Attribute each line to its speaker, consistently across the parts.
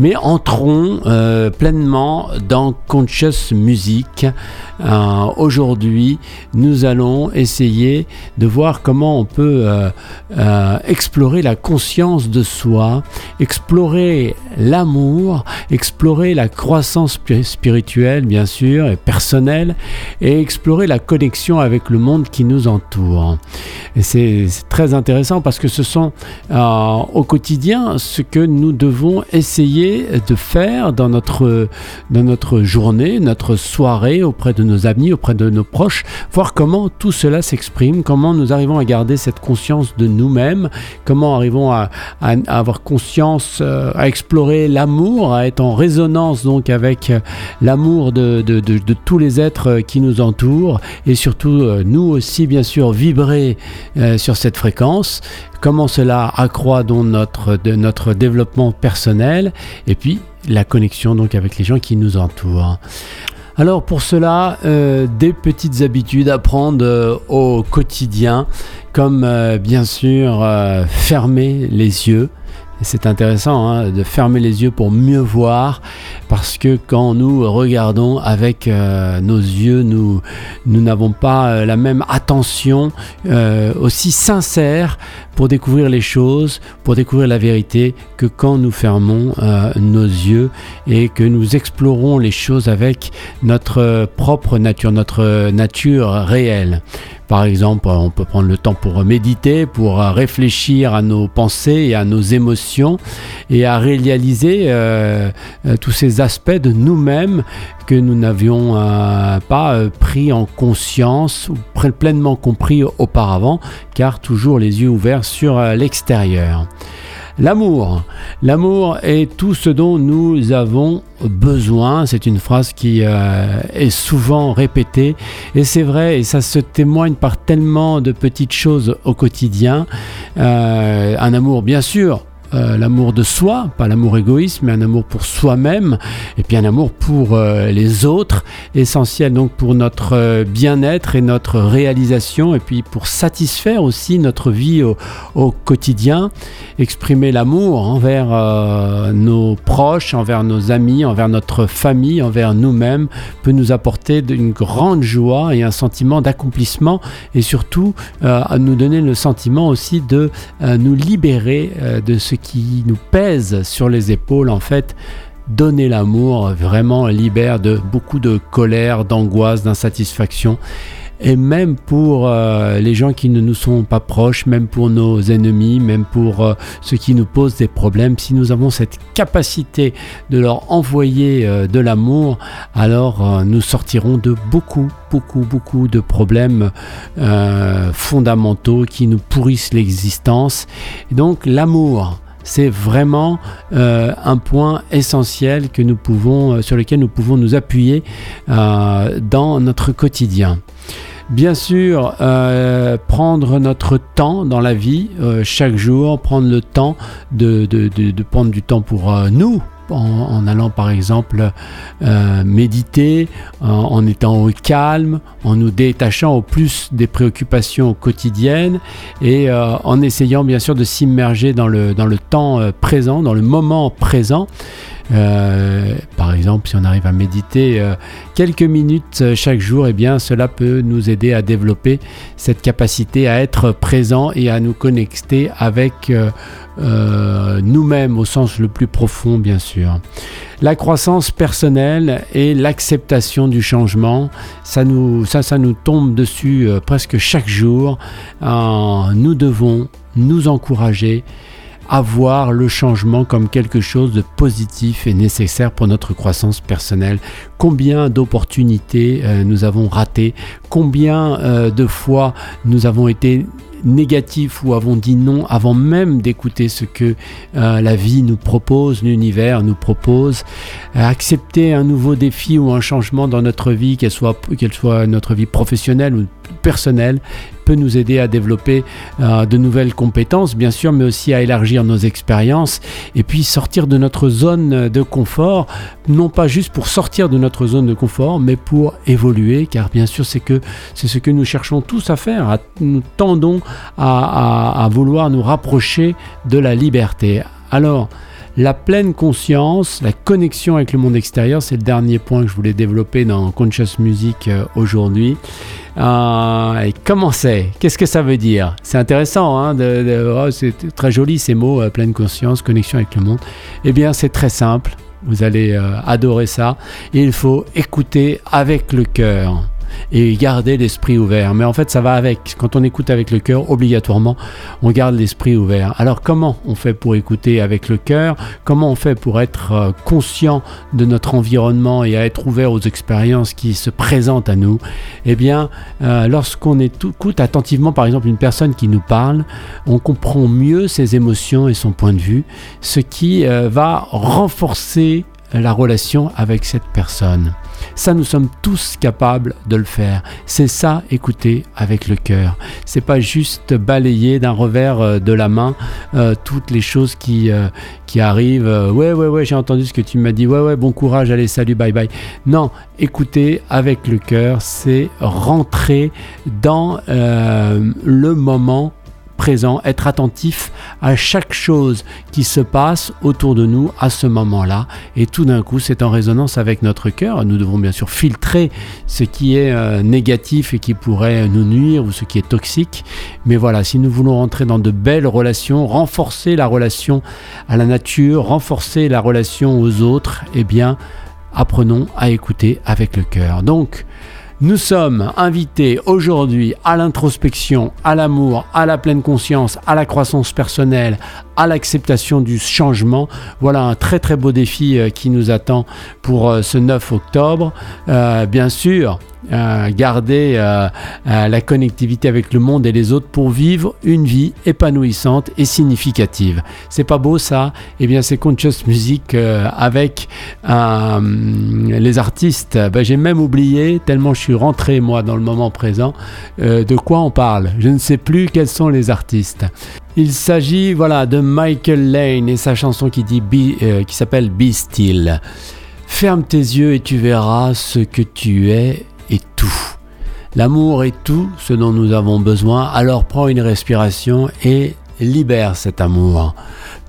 Speaker 1: Mais entrons euh, pleinement dans Conscious Music. Euh, aujourd'hui, nous allons essayer de voir comment on peut euh, explorer la conscience de soi, explorer l'amour, explorer la croissance spirituelle, bien sûr, et personnelle, et explorer la connexion avec le monde qui nous entoure. C'est très intéressant parce que ce sont au quotidien ce que nous devons essayer de faire dans notre, dans notre journée, notre soirée, auprès de nos amis, auprès de nos proches, voir comment tout cela s'exprime, comment nous arrivons à garder cette conscience de nous-mêmes, comment arrivons à, avoir conscience, euh, à explorer l'amour, à être en résonance donc avec euh, l'amour de, de, de, de, tous les êtres qui nous entourent et surtout euh, nous aussi bien sûr vibrer sur cette fréquence comment cela accroît donc notre, développement personnel et puis la connexion donc avec les gens qui nous entourent. Alors pour cela, euh, des petites habitudes à prendre euh, au quotidien, comme euh, bien sûr fermer les yeux, c'est intéressant hein, de fermer les yeux pour mieux voir, parce que quand nous regardons avec euh, nos yeux, nous n'avons pas euh, la même attention euh, aussi sincère pour découvrir les choses, pour découvrir la vérité, que quand nous fermons nos yeux et que nous explorons les choses avec notre propre nature, notre nature réelle. Par exemple, on peut prendre le temps pour méditer, pour réfléchir à nos pensées et à nos émotions et à réaliser euh, euh, tous ces aspects de nous-mêmes que nous n'avions euh, pas pris en conscience ou pleinement compris auparavant, car toujours les yeux ouverts sur l'extérieur. L'amour. L'amour est tout ce dont nous avons besoin. C'est une phrase qui euh, est souvent répétée. Et c'est vrai, et ça se témoigne par tellement de petites choses au quotidien. Euh, un amour, bien sûr, euh, l'amour de soi, pas l'amour égoïste, mais un amour pour soi-même, et puis un amour pour euh, les autres, essentiel donc pour notre euh, bien-être et notre réalisation, et puis pour satisfaire aussi notre vie au, quotidien, exprimer l'amour envers nos proches, envers nos amis, envers notre famille, envers nous-mêmes, peut nous apporter une grande joie et un sentiment d'accomplissement, et surtout à nous donner le sentiment aussi de nous libérer de ce qui nous pèse sur les épaules, en fait, donner l'amour vraiment libère de beaucoup de colère, d'angoisse, d'insatisfaction. Et même pour euh, les gens qui ne nous sont pas proches, même pour nos ennemis, même pour euh, ceux qui nous posent des problèmes, si nous avons cette capacité de leur envoyer euh, de l'amour, alors nous sortirons de beaucoup, beaucoup, beaucoup de problèmes fondamentaux qui nous pourrissent l'existence. Donc l'amour, c'est vraiment euh, un point essentiel que nous pouvons, euh, sur lequel nous pouvons nous appuyer euh, dans notre quotidien. Bien sûr, prendre notre temps dans la vie, chaque jour, prendre le temps de, de prendre du temps pour nous, en, allant par exemple euh, méditer, en, étant au calme, en nous détachant au plus des préoccupations quotidiennes et euh, en essayant bien sûr de s'immerger dans le, dans le temps euh, présent, dans le moment présent. Par exemple, si on arrive à méditer quelques minutes chaque jour, eh bien, cela peut nous aider à développer cette capacité à être présent et à nous connecter avec nous-mêmes au sens le plus profond, bien sûr. La croissance personnelle et l'acceptation du changement, ça nous, ça, nous tombe dessus presque chaque jour. nous devons nous encourager à voir le changement comme quelque chose de positif et nécessaire pour notre croissance personnelle. Combien d'opportunités euh, nous avons ratées, combien euh, de fois nous avons été négatifs ou avons dit non avant même d'écouter ce que euh, la vie nous propose, l'univers nous propose. accepter un nouveau défi ou un changement dans notre vie, qu'elle soit, qu'elle soit notre vie professionnelle ou personnelle, peut nous aider à développer euh, de nouvelles compétences, bien sûr, mais aussi à élargir nos expériences et puis sortir de notre zone de confort, non pas juste pour sortir de notre zone de confort, mais pour évoluer, car bien sûr, c'est que c'est ce que nous cherchons tous à faire. nous tendons à vouloir nous rapprocher de la liberté. Alors, La pleine conscience, la connexion avec le monde extérieur, c'est le dernier point que je voulais développer dans Conscious Music euh, aujourd'hui. Euh, et comment c'est? Qu'est-ce que ça veut dire? C'est intéressant, hein, oh, c'est très joli ces mots, euh, pleine conscience, connexion avec le monde. Eh bien, c'est très simple. Vous allez adorer ça. Il faut écouter avec le cœur et garder l'esprit ouvert. Mais en fait, ça va avec. Quand on écoute avec le cœur, obligatoirement, on garde l'esprit ouvert. Alors, comment on fait pour écouter avec le cœur? Comment on fait pour être euh, conscient de notre environnement et à être ouvert aux expériences qui se présentent à nous? Eh bien, euh, lorsqu'on écoute attentivement, par exemple, une personne qui nous parle, on comprend mieux ses émotions et son point de vue, ce qui euh, va renforcer la relation avec cette personne. Ça, nous sommes tous capables de le faire. C'est ça, écouter avec le cœur. C'est pas juste balayer d'un revers euh, de la main euh, toutes les choses qui, euh, qui arrivent. ouais, ouais, ouais, j'ai entendu ce que tu m'as dit. Ouais, ouais, bon courage, allez, salut, bye bye. Non, écouter avec le cœur, c'est rentrer dans le moment présent, être attentif à chaque chose qui se passe autour de nous à ce moment-là. Et tout d'un coup, c'est en résonance avec notre cœur. Nous devons bien sûr filtrer ce qui est euh, négatif et qui pourrait nous nuire ou ce qui est toxique. Mais voilà, si nous voulons rentrer dans de belles relations, renforcer la relation à la nature, renforcer la relation aux autres, eh bien, apprenons à écouter avec le cœur. Donc, nous sommes invités aujourd'hui à l'introspection, à l'amour, à la pleine conscience, à la croissance personnelle, à l'acceptation du changement. Voilà un très très beau défi euh, qui nous attend pour euh, ce 9 octobre. Euh, bien sûr, euh, garder euh, euh, la connectivité avec le monde et les autres pour vivre une vie épanouissante et significative. C'est pas beau ça? Eh bien, c'est Conscious Music avec les artistes. Ben, j'ai même oublié, tellement je suis rentré moi dans le moment présent, de quoi on parle. Je ne sais plus quels sont les artistes. Il s'agit voilà de Michael Lane et sa chanson qui dit qui s'appelle Be Still. Ferme tes yeux et tu verras ce que tu es est tout. L'amour est tout ce dont nous avons besoin, alors prends une respiration et libère cet amour.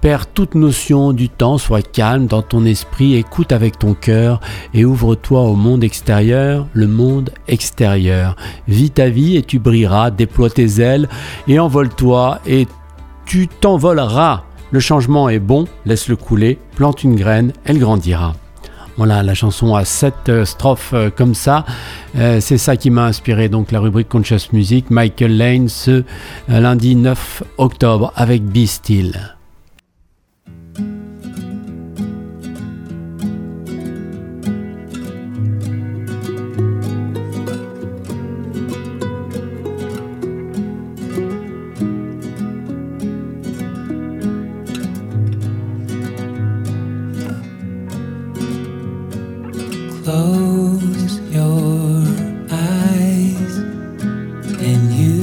Speaker 1: Perds toute notion du temps, sois calme dans ton esprit, écoute avec ton cœur et ouvre-toi au monde extérieur, le monde extérieur. Vis ta vie et tu brilleras, déploie tes ailes et envole-toi et tu t'envoleras. Le changement est bon, laisse-le couler, plante une graine, elle grandira. Voilà, la chanson a sept euh, strophes euh, comme ça. Euh, c'est ça qui m'a inspiré donc la rubrique Conscious Music. Michael Lane ce lundi 9 octobre avec Be Still. and you.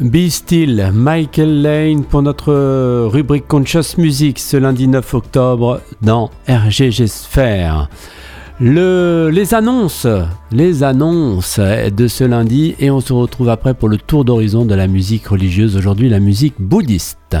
Speaker 1: Be Still, Michael Lane pour notre rubrique Conscious Music ce lundi 9 octobre dans RGG Sphere. Le, les annonces, les annonces de ce lundi et on se retrouve après pour le tour d'horizon de la musique religieuse, aujourd'hui la musique bouddhiste.